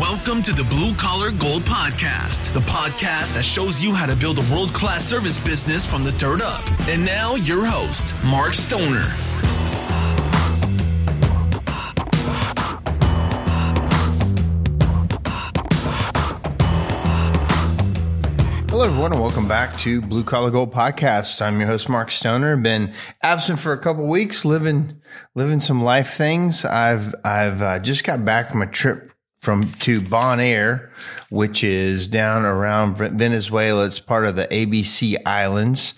Welcome to the Blue Collar Gold Podcast, the podcast that shows you how to build a world class service business from the dirt up. And now, your host, Mark Stoner. Hello, everyone, and welcome back to Blue Collar Gold Podcast. I'm your host, Mark Stoner. Been absent for a couple weeks, living living some life things. I've I've uh, just got back from a trip from to Bonaire, which is down around Venezuela. It's part of the ABC Islands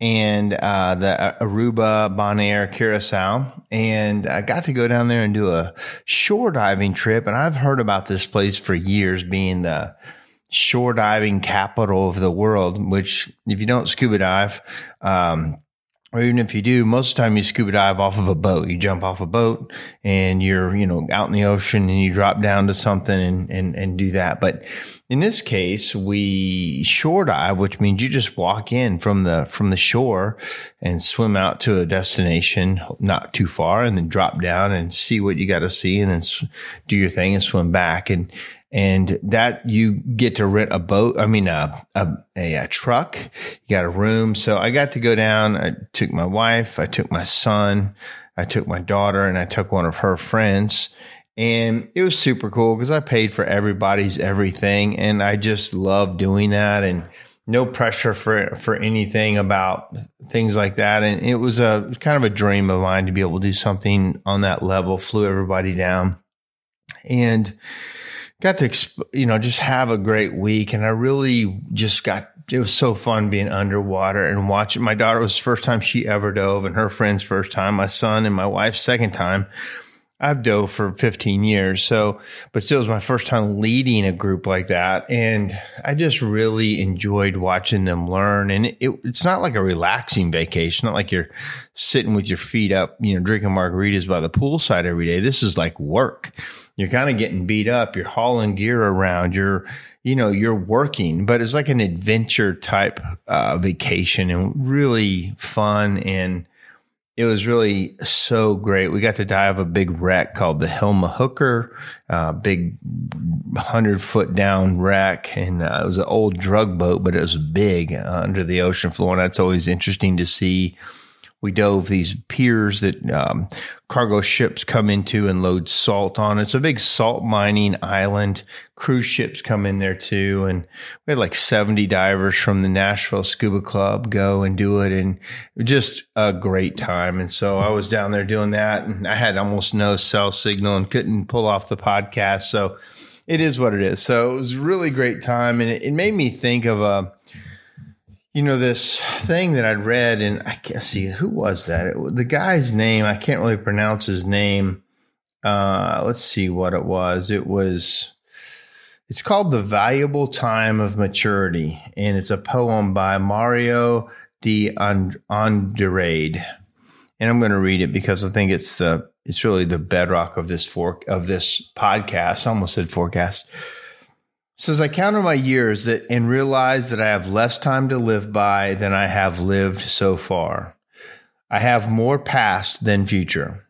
and uh, the Aruba, Bonaire, Curacao. And I got to go down there and do a shore diving trip. And I've heard about this place for years, being the shore diving capital of the world, which if you don't scuba dive, um, or even if you do, most of the time you scuba dive off of a boat. You jump off a boat and you're, you know, out in the ocean and you drop down to something and, and, and do that. But in this case, we shore dive, which means you just walk in from the, from the shore and swim out to a destination not too far and then drop down and see what you got to see and then do your thing and swim back. And and that you get to rent a boat. I mean, a, a, a, a, truck. You got a room. So I got to go down. I took my wife. I took my son. I took my daughter and I took one of her friends. And it was super cool because I paid for everybody's everything. And I just love doing that and no pressure for, for anything about things like that. And it was a kind of a dream of mine to be able to do something on that level, flew everybody down. And, got to you know just have a great week and i really just got it was so fun being underwater and watching. My daughter was the first time she ever dove and her friend's first time my son and my wife's second time i've dove for 15 years so but still it was my first time leading a group like that and i just really enjoyed watching them learn and it, it's not like a relaxing vacation not like you're sitting with your feet up you know drinking margaritas by the poolside every day this is like work you're kind of getting beat up. You're hauling gear around. You're, you know, you're working, but it's like an adventure type uh, vacation and really fun. And it was really so great. We got to dive a big wreck called the Hilma Hooker, uh, big hundred foot down wreck, and uh, it was an old drug boat, but it was big uh, under the ocean floor, and that's always interesting to see we dove these piers that um, cargo ships come into and load salt on. It's a big salt mining island. Cruise ships come in there too. And we had like 70 divers from the Nashville Scuba Club go and do it. And just a great time. And so I was down there doing that and I had almost no cell signal and couldn't pull off the podcast. So it is what it is. So it was a really great time. And it, it made me think of a, you know this thing that I'd read, and I can't see who was that. It, the guy's name I can't really pronounce his name. Uh, let's see what it was. It was. It's called "The Valuable Time of Maturity," and it's a poem by Mario de Andrade. And I'm going to read it because I think it's the it's really the bedrock of this fork of this podcast. I almost said forecast. So as I counter my years that and realize that I have less time to live by than I have lived so far, I have more past than future.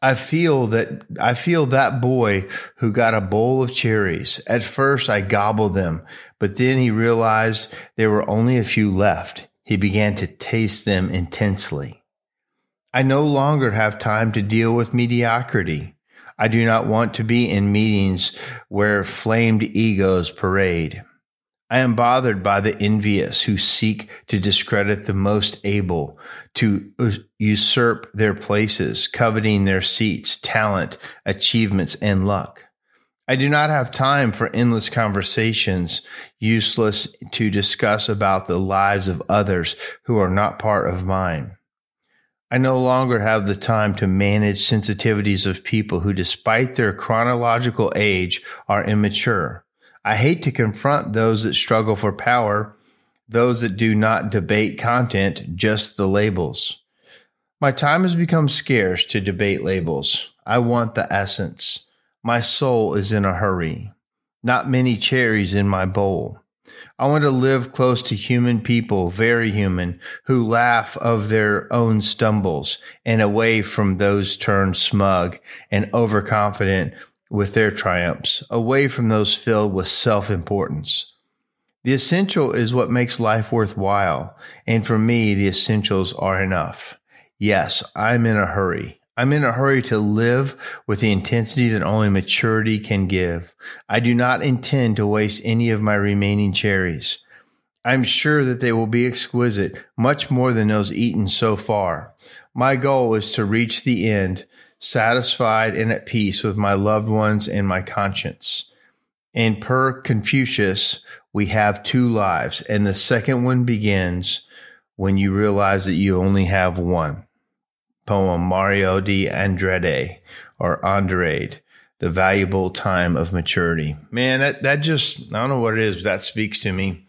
I feel that I feel that boy who got a bowl of cherries. At first I gobbled them, but then he realized there were only a few left. He began to taste them intensely. I no longer have time to deal with mediocrity. I do not want to be in meetings where flamed egos parade. I am bothered by the envious who seek to discredit the most able, to usurp their places, coveting their seats, talent, achievements, and luck. I do not have time for endless conversations, useless to discuss about the lives of others who are not part of mine. I no longer have the time to manage sensitivities of people who, despite their chronological age, are immature. I hate to confront those that struggle for power, those that do not debate content, just the labels. My time has become scarce to debate labels. I want the essence. My soul is in a hurry. Not many cherries in my bowl. I want to live close to human people, very human, who laugh of their own stumbles and away from those turned smug and overconfident with their triumphs, away from those filled with self importance. The essential is what makes life worthwhile. And for me, the essentials are enough. Yes, I'm in a hurry. I'm in a hurry to live with the intensity that only maturity can give. I do not intend to waste any of my remaining cherries. I'm sure that they will be exquisite, much more than those eaten so far. My goal is to reach the end, satisfied and at peace with my loved ones and my conscience. And per Confucius, we have two lives, and the second one begins when you realize that you only have one. Poem Mario de Andrade or Andrade, The Valuable Time of Maturity. Man, that, that just, I don't know what it is, but that speaks to me.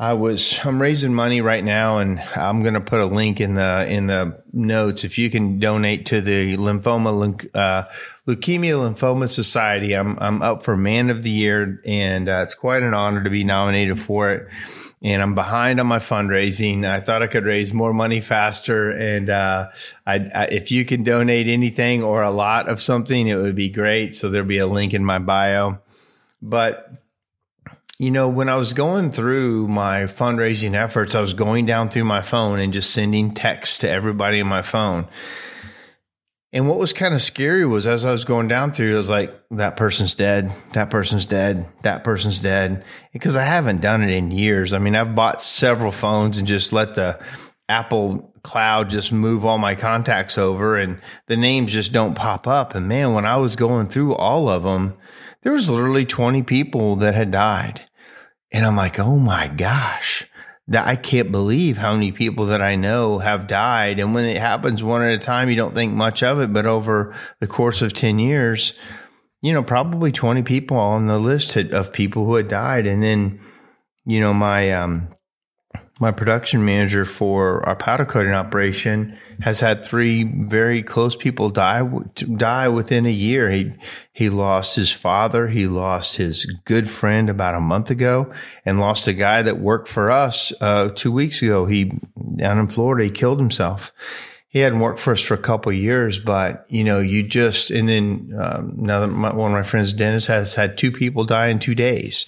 I was I'm raising money right now, and I'm going to put a link in the in the notes. If you can donate to the lymphoma uh, leukemia lymphoma society, I'm I'm up for man of the year, and uh, it's quite an honor to be nominated for it. And I'm behind on my fundraising. I thought I could raise more money faster, and uh, I, I, if you can donate anything or a lot of something, it would be great. So there'll be a link in my bio, but you know, when I was going through my fundraising efforts, I was going down through my phone and just sending texts to everybody in my phone. And what was kind of scary was as I was going down through, it was like, that person's dead, that person's dead, that person's dead. Because I haven't done it in years. I mean, I've bought several phones and just let the Apple cloud just move all my contacts over and the names just don't pop up. And man, when I was going through all of them, there was literally 20 people that had died. And I'm like, oh my gosh, that I can't believe how many people that I know have died. And when it happens one at a time, you don't think much of it. But over the course of 10 years, you know, probably 20 people on the list of people who had died. And then, you know, my, um, my production manager for our powder coating operation has had three very close people die die within a year. He he lost his father, he lost his good friend about a month ago, and lost a guy that worked for us uh, two weeks ago. He down in Florida, he killed himself. He hadn't worked for us for a couple years, but you know, you just and then um, now that my, one of my friends, Dennis, has had two people die in two days.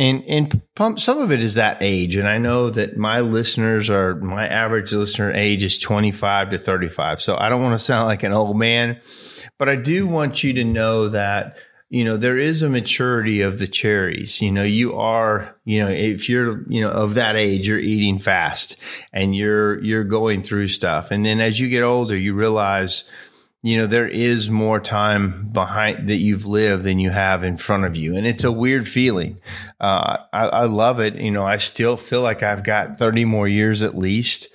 And and some of it is that age, and I know that my listeners are my average listener age is twenty five to thirty five. So I don't want to sound like an old man, but I do want you to know that you know there is a maturity of the cherries. You know, you are you know if you're you know of that age, you're eating fast and you're you're going through stuff, and then as you get older, you realize you know, there is more time behind that you've lived than you have in front of you. And it's a weird feeling. Uh, I, I, love it. You know, I still feel like I've got 30 more years at least,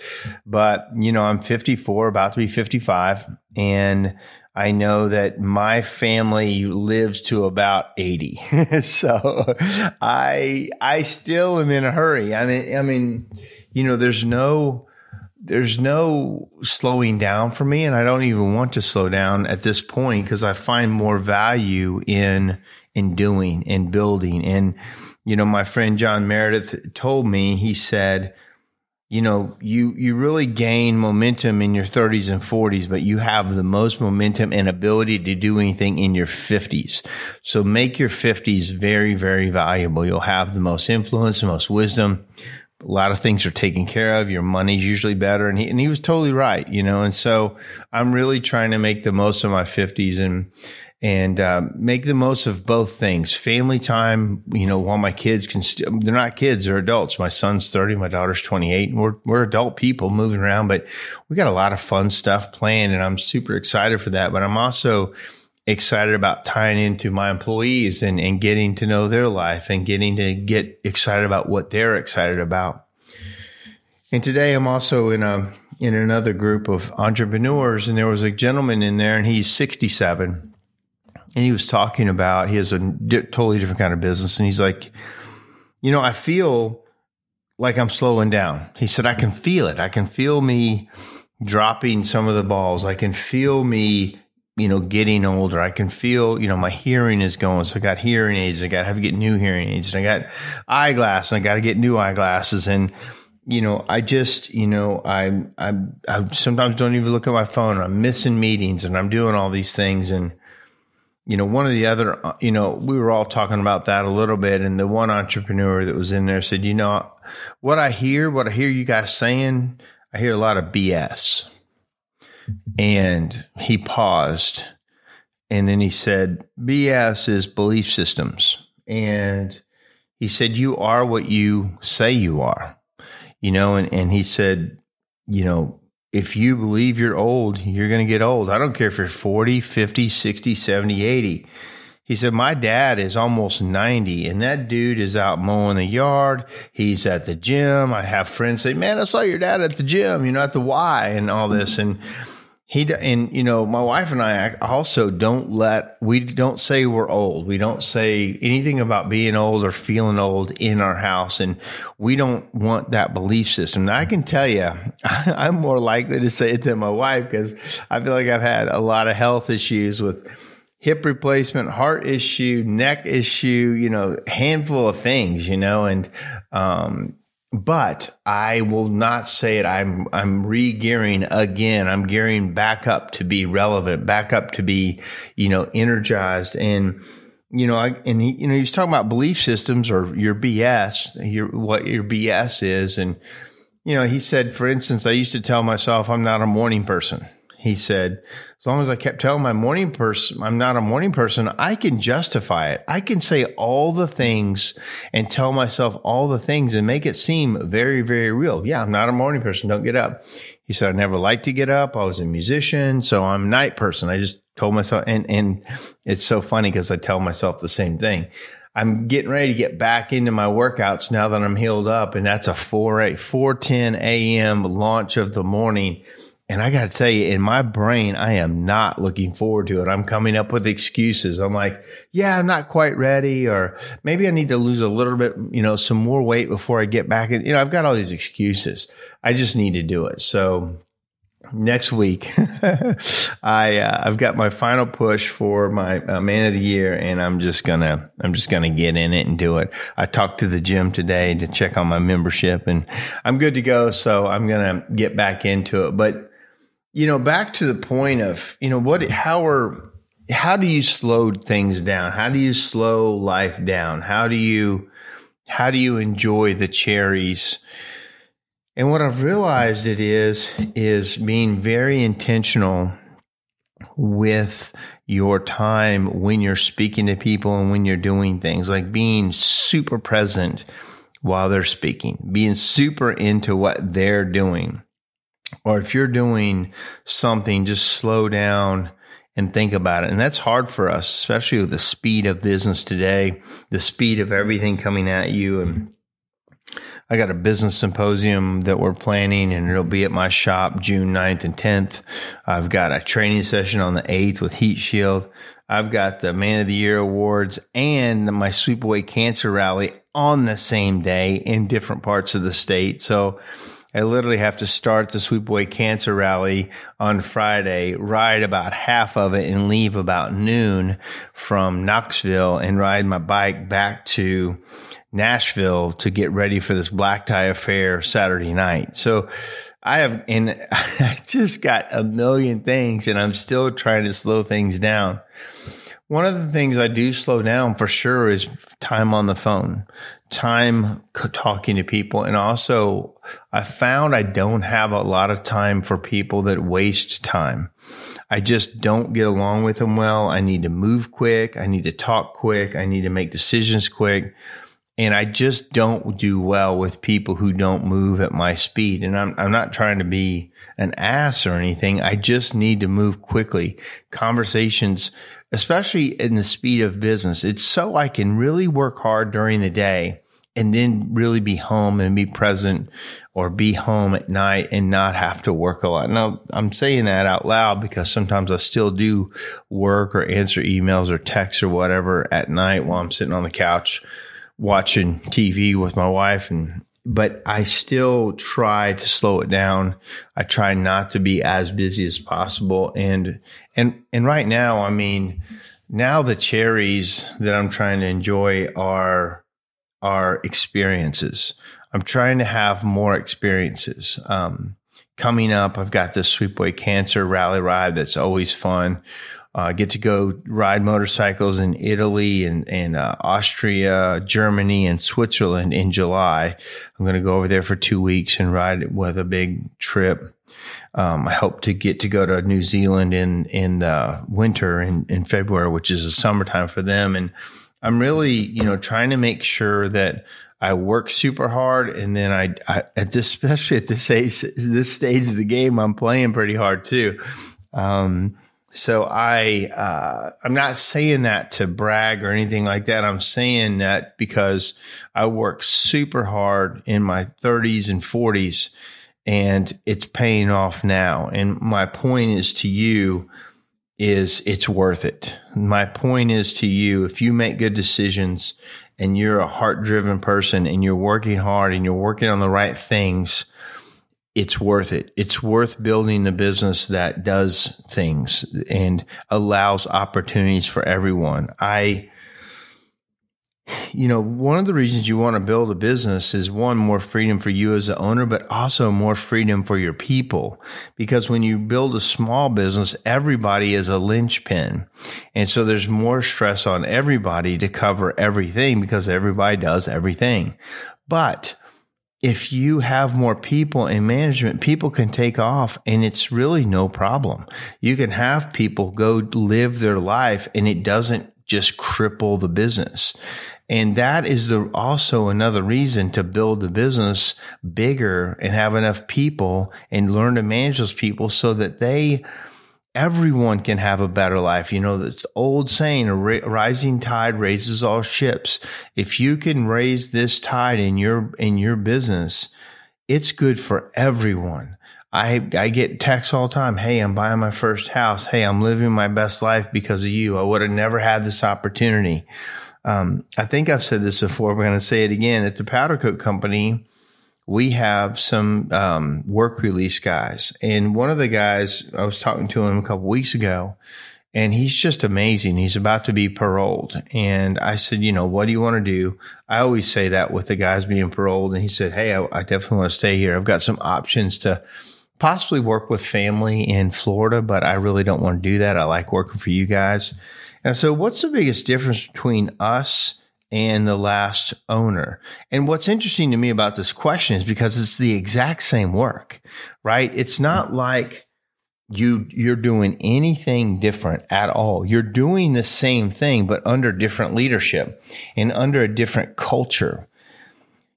but you know, I'm 54, about to be 55. And I know that my family lives to about 80. so I, I still am in a hurry. I mean, I mean, you know, there's no, there's no slowing down for me and I don't even want to slow down at this point because I find more value in in doing and building. And you know my friend John Meredith told me he said you know you you really gain momentum in your 30s and 40s but you have the most momentum and ability to do anything in your 50s so make your 50s very very valuable. You'll have the most influence the most wisdom a lot of things are taken care of. Your money's usually better. And he, and he was totally right, you know. And so I'm really trying to make the most of my 50s and, and uh, make the most of both things family time, you know, while my kids can still, they're not kids, they're adults. My son's 30, my daughter's 28, and we're, we're adult people moving around, but we got a lot of fun stuff planned, and I'm super excited for that. But I'm also, excited about tying into my employees and, and getting to know their life and getting to get excited about what they're excited about. And today I'm also in a in another group of entrepreneurs and there was a gentleman in there and he's 67 and he was talking about he has a di- totally different kind of business and he's like you know I feel like I'm slowing down. He said I can feel it. I can feel me dropping some of the balls. I can feel me you know, getting older. I can feel, you know, my hearing is going. So I got hearing aids. I got to have to get new hearing aids. And I got eyeglasses. And I got to get new eyeglasses. And, you know, I just, you know, I'm, I'm, I sometimes don't even look at my phone. I'm missing meetings and I'm doing all these things. And, you know, one of the other, uh, you know, we were all talking about that a little bit. And the one entrepreneur that was in there said, you know, what I hear, what I hear you guys saying, I hear a lot of BS. And he paused and then he said, BS is belief systems. And he said, You are what you say you are. You know, and, and he said, You know, if you believe you're old, you're going to get old. I don't care if you're 40, 50, 60, 70, 80. He said, My dad is almost 90, and that dude is out mowing the yard. He's at the gym. I have friends say, Man, I saw your dad at the gym, you know, at the Y and all this. And he and you know my wife and I also don't let we don't say we're old. We don't say anything about being old or feeling old in our house, and we don't want that belief system. Now I can tell you, I'm more likely to say it than my wife because I feel like I've had a lot of health issues with hip replacement, heart issue, neck issue, you know, handful of things, you know, and um, but I will not say it. I'm I'm re-gearing again. I'm gearing back up to be relevant, back up to be, you know, energized. And you know, I, and he, you know, he's talking about belief systems or your BS, your what your BS is. And you know, he said, for instance, I used to tell myself I'm not a morning person. He said, as long as I kept telling my morning person, I'm not a morning person, I can justify it. I can say all the things and tell myself all the things and make it seem very, very real. Yeah, I'm not a morning person. Don't get up. He said, I never liked to get up. I was a musician. So I'm a night person. I just told myself, and, and it's so funny because I tell myself the same thing. I'm getting ready to get back into my workouts now that I'm healed up. And that's a 4, 8, 4 10 a.m. launch of the morning and I got to tell you, in my brain, I am not looking forward to it. I'm coming up with excuses. I'm like, yeah, I'm not quite ready, or maybe I need to lose a little bit, you know, some more weight before I get back. And, You know, I've got all these excuses. I just need to do it. So next week, I uh, I've got my final push for my uh, man of the year, and I'm just gonna I'm just gonna get in it and do it. I talked to the gym today to check on my membership, and I'm good to go. So I'm gonna get back into it, but you know, back to the point of, you know, what, how are, how do you slow things down? How do you slow life down? How do you, how do you enjoy the cherries? And what I've realized it is, is being very intentional with your time when you're speaking to people and when you're doing things, like being super present while they're speaking, being super into what they're doing or if you're doing something, just slow down and think about it. And that's hard for us, especially with the speed of business today, the speed of everything coming at you. And I got a business symposium that we're planning and it'll be at my shop June 9th and 10th. I've got a training session on the 8th with Heat Shield. I've got the Man of the Year awards and my Sweep Away Cancer Rally on the same day in different parts of the state. So I literally have to start the Sweep Away Cancer Rally on Friday, ride about half of it, and leave about noon from Knoxville and ride my bike back to Nashville to get ready for this black tie affair Saturday night. So I have, and I just got a million things and I'm still trying to slow things down. One of the things I do slow down for sure is time on the phone time talking to people. And also, I found I don't have a lot of time for people that waste time. I just don't get along with them well. I need to move quick. I need to talk quick. I need to make decisions quick. And I just don't do well with people who don't move at my speed. And I'm, I'm not trying to be an ass or anything. I just need to move quickly. Conversations especially in the speed of business. It's so I can really work hard during the day and then really be home and be present or be home at night and not have to work a lot. Now, I'm saying that out loud because sometimes I still do work or answer emails or texts or whatever at night while I'm sitting on the couch watching TV with my wife and but I still try to slow it down. I try not to be as busy as possible. And, and, and right now, I mean, now the cherries that I'm trying to enjoy are, are experiences. I'm trying to have more experiences. Um, coming up, I've got this Sweep Away Cancer Rally Ride that's always fun. Uh, get to go ride motorcycles in Italy and, and uh, Austria, Germany, and Switzerland in July. I'm going to go over there for two weeks and ride it with a big trip. Um, I hope to get to go to New Zealand in in the winter in, in February, which is the summertime for them. And I'm really, you know, trying to make sure that I work super hard, and then I, I at this, especially at this age, this stage of the game, I'm playing pretty hard too. Um, so I, uh, I'm not saying that to brag or anything like that. I'm saying that because I work super hard in my 30s and 40s, and it's paying off now. And my point is to you is it's worth it. My point is to you, if you make good decisions and you're a heart driven person and you're working hard and you're working on the right things, it's worth it. It's worth building a business that does things and allows opportunities for everyone. I, you know, one of the reasons you want to build a business is one, more freedom for you as the owner, but also more freedom for your people. Because when you build a small business, everybody is a linchpin. And so there's more stress on everybody to cover everything because everybody does everything. But if you have more people in management, people can take off and it's really no problem. You can have people go live their life and it doesn't just cripple the business. And that is the, also another reason to build the business bigger and have enough people and learn to manage those people so that they, everyone can have a better life. You know, the old saying, a rising tide raises all ships. If you can raise this tide in your, in your business, it's good for everyone. I, I get texts all the time. Hey, I'm buying my first house. Hey, I'm living my best life because of you. I would have never had this opportunity. Um, I think I've said this before. We're going to say it again. At the Powder Coat Company, we have some um, work release guys, and one of the guys I was talking to him a couple weeks ago, and he's just amazing. He's about to be paroled, and I said, you know, what do you want to do? I always say that with the guys being paroled, and he said, hey, I, I definitely want to stay here. I've got some options to possibly work with family in Florida, but I really don't want to do that. I like working for you guys. And so, what's the biggest difference between us and the last owner? And what's interesting to me about this question is because it's the exact same work, right? It's not like you you're doing anything different at all. You're doing the same thing but under different leadership and under a different culture.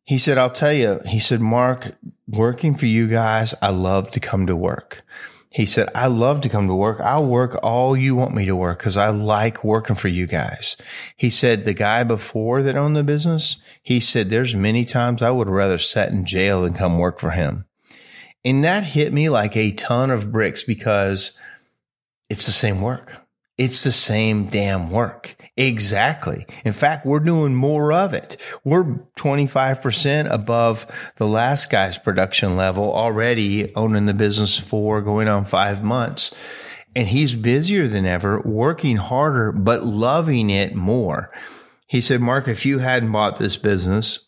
He said, "I'll tell you." He said, "Mark, working for you guys, I love to come to work." He said, I love to come to work. I'll work all you want me to work because I like working for you guys. He said, the guy before that owned the business, he said, there's many times I would rather sit in jail than come work for him. And that hit me like a ton of bricks because it's the same work. It's the same damn work. Exactly. In fact, we're doing more of it. We're 25% above the last guy's production level already owning the business for going on five months. And he's busier than ever, working harder, but loving it more. He said, Mark, if you hadn't bought this business,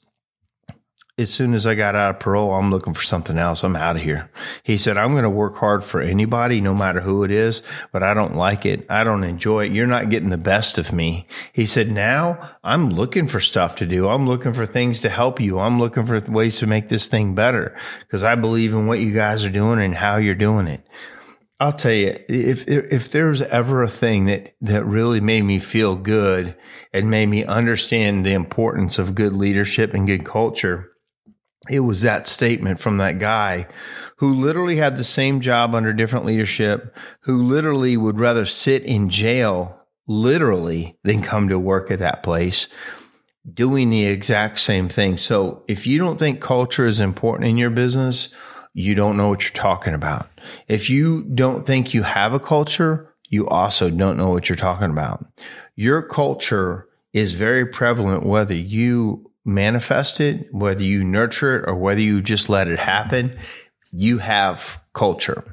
as soon as I got out of parole, I'm looking for something else. I'm out of here. He said, I'm going to work hard for anybody, no matter who it is, but I don't like it. I don't enjoy it. You're not getting the best of me. He said, now I'm looking for stuff to do. I'm looking for things to help you. I'm looking for ways to make this thing better because I believe in what you guys are doing and how you're doing it. I'll tell you, if, if there was ever a thing that, that really made me feel good and made me understand the importance of good leadership and good culture, it was that statement from that guy who literally had the same job under different leadership, who literally would rather sit in jail, literally, than come to work at that place doing the exact same thing. So if you don't think culture is important in your business, you don't know what you're talking about. If you don't think you have a culture, you also don't know what you're talking about. Your culture is very prevalent whether you manifest it, whether you nurture it or whether you just let it happen, you have culture.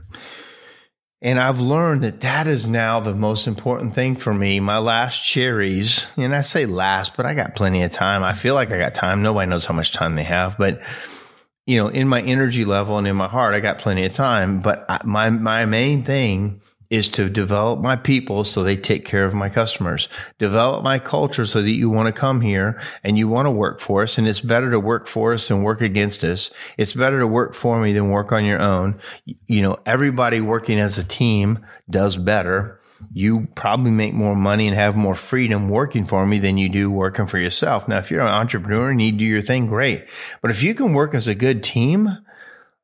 And I've learned that that is now the most important thing for me. My last cherries, and I say last, but I got plenty of time. I feel like I got time. Nobody knows how much time they have, but you know, in my energy level and in my heart, I got plenty of time. But my my main thing is to develop my people so they take care of my customers, develop my culture so that you want to come here and you want to work for us. And it's better to work for us than work against us. It's better to work for me than work on your own. You know, everybody working as a team does better. You probably make more money and have more freedom working for me than you do working for yourself. Now, if you're an entrepreneur and you do your thing, great. But if you can work as a good team,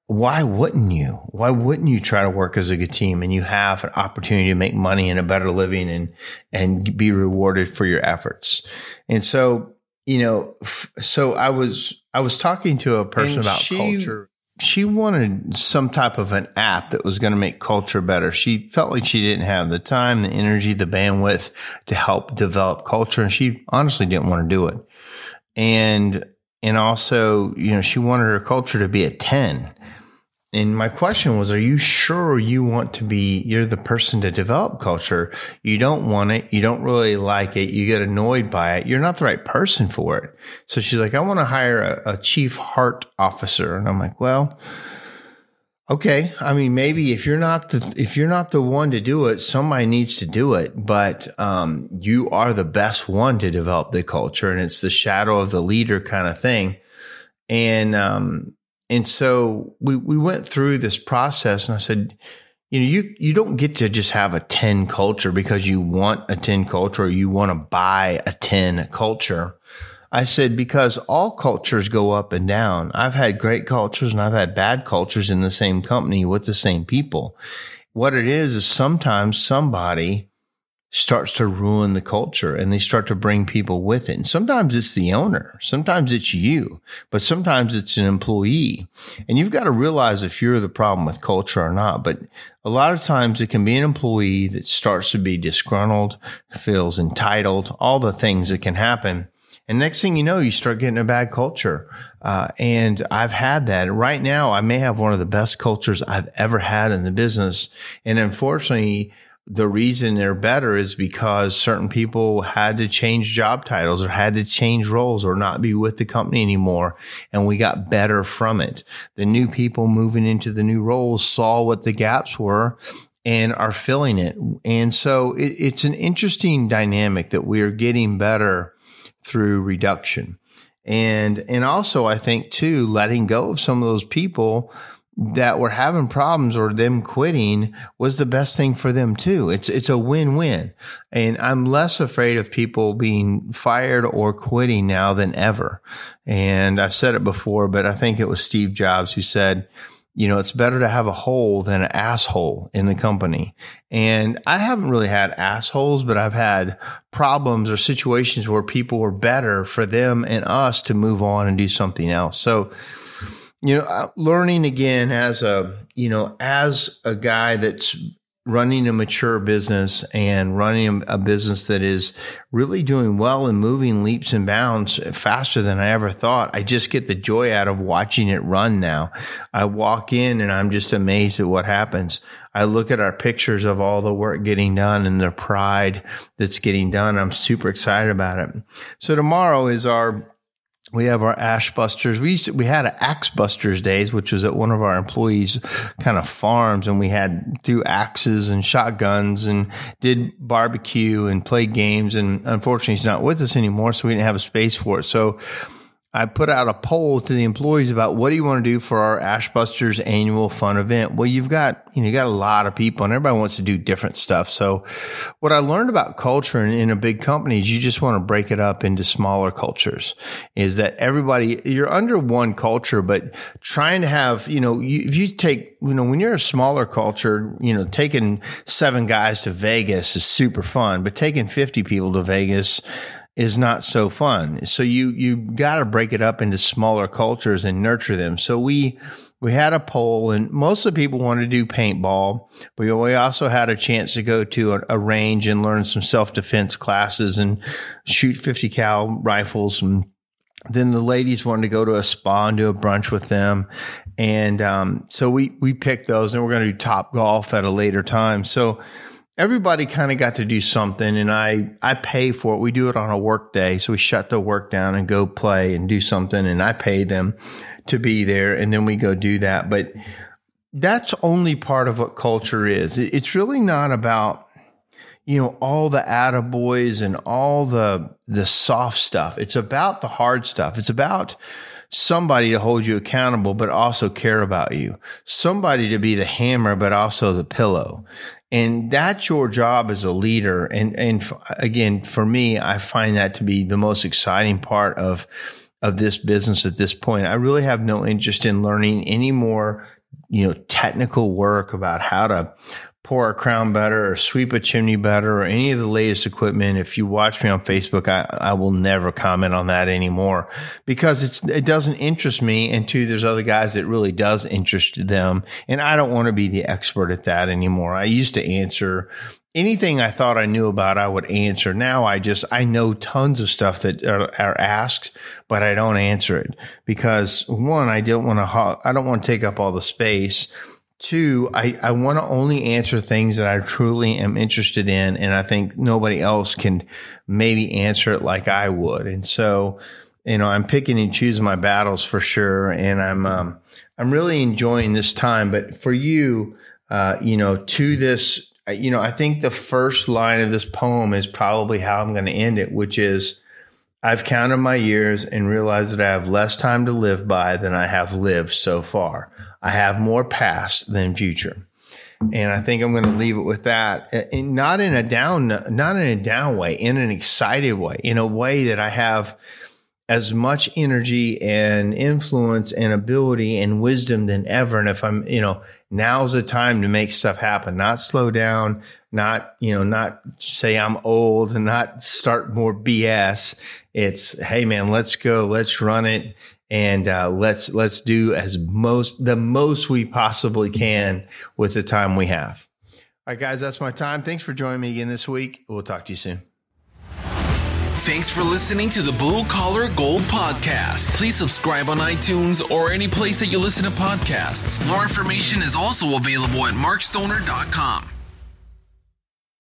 why wouldn't you? Why wouldn't you try to work as a good team and you have an opportunity to make money and a better living and and be rewarded for your efforts? And so, you know, so I was I was talking to a person and about she, culture. She wanted some type of an app that was going to make culture better. She felt like she didn't have the time, the energy, the bandwidth to help develop culture, and she honestly didn't want to do it. And and also, you know, she wanted her culture to be a ten and my question was, are you sure you want to be, you're the person to develop culture? You don't want it. You don't really like it. You get annoyed by it. You're not the right person for it. So she's like, I want to hire a, a chief heart officer. And I'm like, well, okay. I mean, maybe if you're not the, if you're not the one to do it, somebody needs to do it, but, um, you are the best one to develop the culture and it's the shadow of the leader kind of thing. And, um, and so we, we went through this process and I said, you know, you, you don't get to just have a 10 culture because you want a 10 culture or you want to buy a 10 culture. I said, because all cultures go up and down. I've had great cultures and I've had bad cultures in the same company with the same people. What it is, is sometimes somebody starts to ruin the culture and they start to bring people with it. And sometimes it's the owner. Sometimes it's you, but sometimes it's an employee. And you've got to realize if you're the problem with culture or not. But a lot of times it can be an employee that starts to be disgruntled, feels entitled, all the things that can happen. And next thing you know, you start getting a bad culture. Uh, and I've had that right now. I may have one of the best cultures I've ever had in the business. And unfortunately, the reason they're better is because certain people had to change job titles or had to change roles or not be with the company anymore. And we got better from it. The new people moving into the new roles saw what the gaps were and are filling it. And so it, it's an interesting dynamic that we are getting better through reduction. And, and also I think too, letting go of some of those people that were having problems or them quitting was the best thing for them too. It's it's a win-win. And I'm less afraid of people being fired or quitting now than ever. And I've said it before, but I think it was Steve Jobs who said, you know, it's better to have a hole than an asshole in the company. And I haven't really had assholes, but I've had problems or situations where people were better for them and us to move on and do something else. So you know, uh, learning again as a, you know, as a guy that's running a mature business and running a business that is really doing well and moving leaps and bounds faster than I ever thought. I just get the joy out of watching it run now. I walk in and I'm just amazed at what happens. I look at our pictures of all the work getting done and the pride that's getting done. I'm super excited about it. So tomorrow is our we have our ash busters. We to, we had axe busters days, which was at one of our employees' kind of farms, and we had threw axes and shotguns and did barbecue and played games. And unfortunately, he's not with us anymore, so we didn't have a space for it. So I put out a poll to the employees about what do you want to do for our Ashbusters annual fun event. Well, you've got, you know, you got a lot of people and everybody wants to do different stuff. So what I learned about culture in, in a big company is you just want to break it up into smaller cultures is that everybody, you're under one culture, but trying to have, you know, you, if you take, you know, when you're a smaller culture, you know, taking seven guys to Vegas is super fun, but taking 50 people to Vegas, is not so fun. So you you got to break it up into smaller cultures and nurture them. So we we had a poll, and most of the people wanted to do paintball, but we also had a chance to go to a, a range and learn some self defense classes and shoot fifty cal rifles. And then the ladies wanted to go to a spa and do a brunch with them. And um, so we we picked those, and we're going to do top golf at a later time. So everybody kind of got to do something and I, I pay for it. We do it on a work day. So we shut the work down and go play and do something and I pay them to be there and then we go do that. But that's only part of what culture is. It's really not about you know all the attaboys and all the the soft stuff. It's about the hard stuff. It's about somebody to hold you accountable, but also care about you. Somebody to be the hammer, but also the pillow. And that's your job as a leader. And, and again, for me, I find that to be the most exciting part of, of this business at this point. I really have no interest in learning any more, you know, technical work about how to pour a crown better or sweep a chimney better or any of the latest equipment. If you watch me on Facebook, I, I will never comment on that anymore because it's, it doesn't interest me. And two, there's other guys that really does interest them. And I don't want to be the expert at that anymore. I used to answer anything I thought I knew about, I would answer. Now I just, I know tons of stuff that are, are asked, but I don't answer it because one, I don't want to, I don't want to take up all the space. Two, I, I want to only answer things that I truly am interested in. And I think nobody else can maybe answer it like I would. And so, you know, I'm picking and choosing my battles for sure. And I'm, um, I'm really enjoying this time. But for you, uh, you know, to this, you know, I think the first line of this poem is probably how I'm going to end it, which is, I've counted my years and realized that I have less time to live by than I have lived so far. I have more past than future. And I think I'm going to leave it with that. Uh, and not in a down, not in a down way, in an excited way, in a way that I have as much energy and influence and ability and wisdom than ever. And if I'm, you know, now's the time to make stuff happen, not slow down, not, you know, not say I'm old and not start more BS. It's, Hey man, let's go. Let's run it. And, uh, let's, let's do as most, the most we possibly can with the time we have. All right, guys, that's my time. Thanks for joining me again this week. We'll talk to you soon. Thanks for listening to the Blue Collar Gold Podcast. Please subscribe on iTunes or any place that you listen to podcasts. More information is also available at markstoner.com.